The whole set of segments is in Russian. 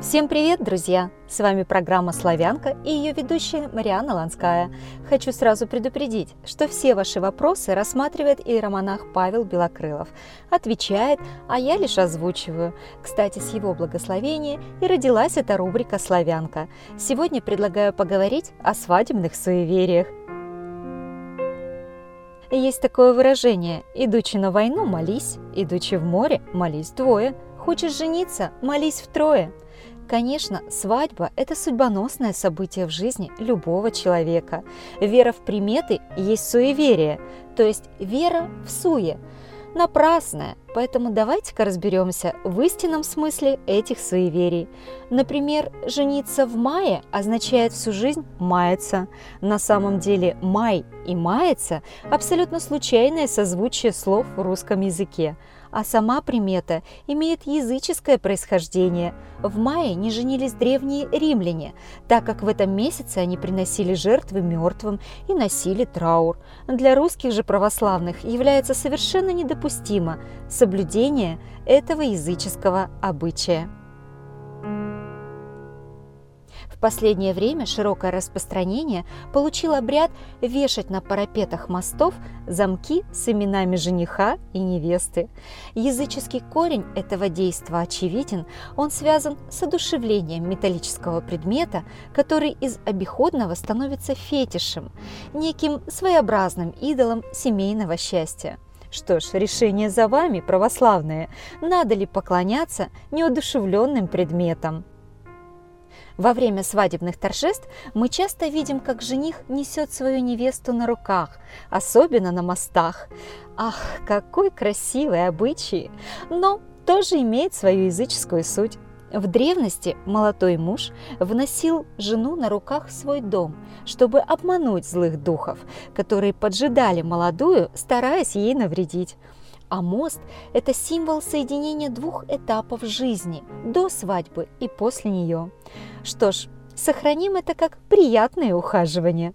Всем привет, друзья! С вами программа «Славянка» и ее ведущая Марианна Ланская. Хочу сразу предупредить, что все ваши вопросы рассматривает иеромонах Павел Белокрылов. Отвечает, а я лишь озвучиваю. Кстати, с его благословения и родилась эта рубрика «Славянка». Сегодня предлагаю поговорить о свадебных суевериях. Есть такое выражение «идучи на войну, молись, идучи в море, молись двое». Хочешь жениться? Молись втрое. Конечно, свадьба – это судьбоносное событие в жизни любого человека. Вера в приметы есть суеверие, то есть вера в суе. Напрасная, поэтому давайте-ка разберемся в истинном смысле этих суеверий. Например, жениться в мае означает всю жизнь маяться. На самом деле май и маяться – абсолютно случайное созвучие слов в русском языке а сама примета имеет языческое происхождение. В мае не женились древние римляне, так как в этом месяце они приносили жертвы мертвым и носили траур. Для русских же православных является совершенно недопустимо соблюдение этого языческого обычая последнее время широкое распространение получил обряд вешать на парапетах мостов замки с именами жениха и невесты. Языческий корень этого действа очевиден, он связан с одушевлением металлического предмета, который из обиходного становится фетишем, неким своеобразным идолом семейного счастья. Что ж, решение за вами, православные. Надо ли поклоняться неодушевленным предметам? Во время свадебных торжеств мы часто видим, как жених несет свою невесту на руках, особенно на мостах. Ах, какой красивый обычай! Но тоже имеет свою языческую суть. В древности молодой муж вносил жену на руках в свой дом, чтобы обмануть злых духов, которые поджидали молодую, стараясь ей навредить. А мост – это символ соединения двух этапов жизни – до свадьбы и после нее. Что ж, сохраним это как приятное ухаживание.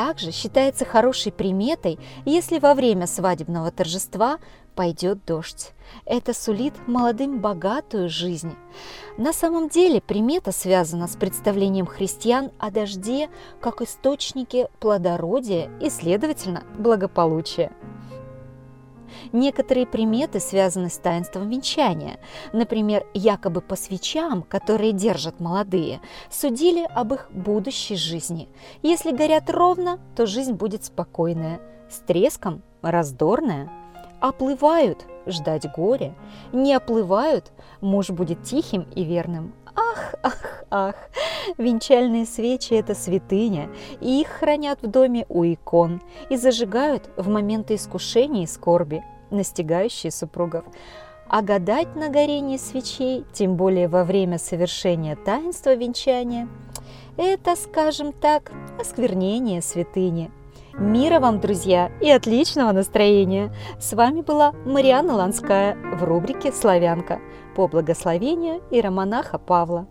Также считается хорошей приметой, если во время свадебного торжества пойдет дождь. Это сулит молодым богатую жизнь. На самом деле примета связана с представлением христиан о дожде как источнике плодородия и, следовательно, благополучия. Некоторые приметы связаны с таинством венчания. Например, якобы по свечам, которые держат молодые, судили об их будущей жизни. Если горят ровно, то жизнь будет спокойная, с треском – раздорная. Оплывают – ждать горя, не оплывают – муж будет тихим и верным. Ах, ах, ах! Венчальные свечи – это святыня, и их хранят в доме у икон и зажигают в моменты искушения и скорби, настигающие супругов. А гадать на горении свечей, тем более во время совершения таинства венчания, это, скажем так, осквернение святыни. Мира вам, друзья, и отличного настроения! С вами была Марианна Ланская в рубрике «Славянка» по благословению иеромонаха Павла.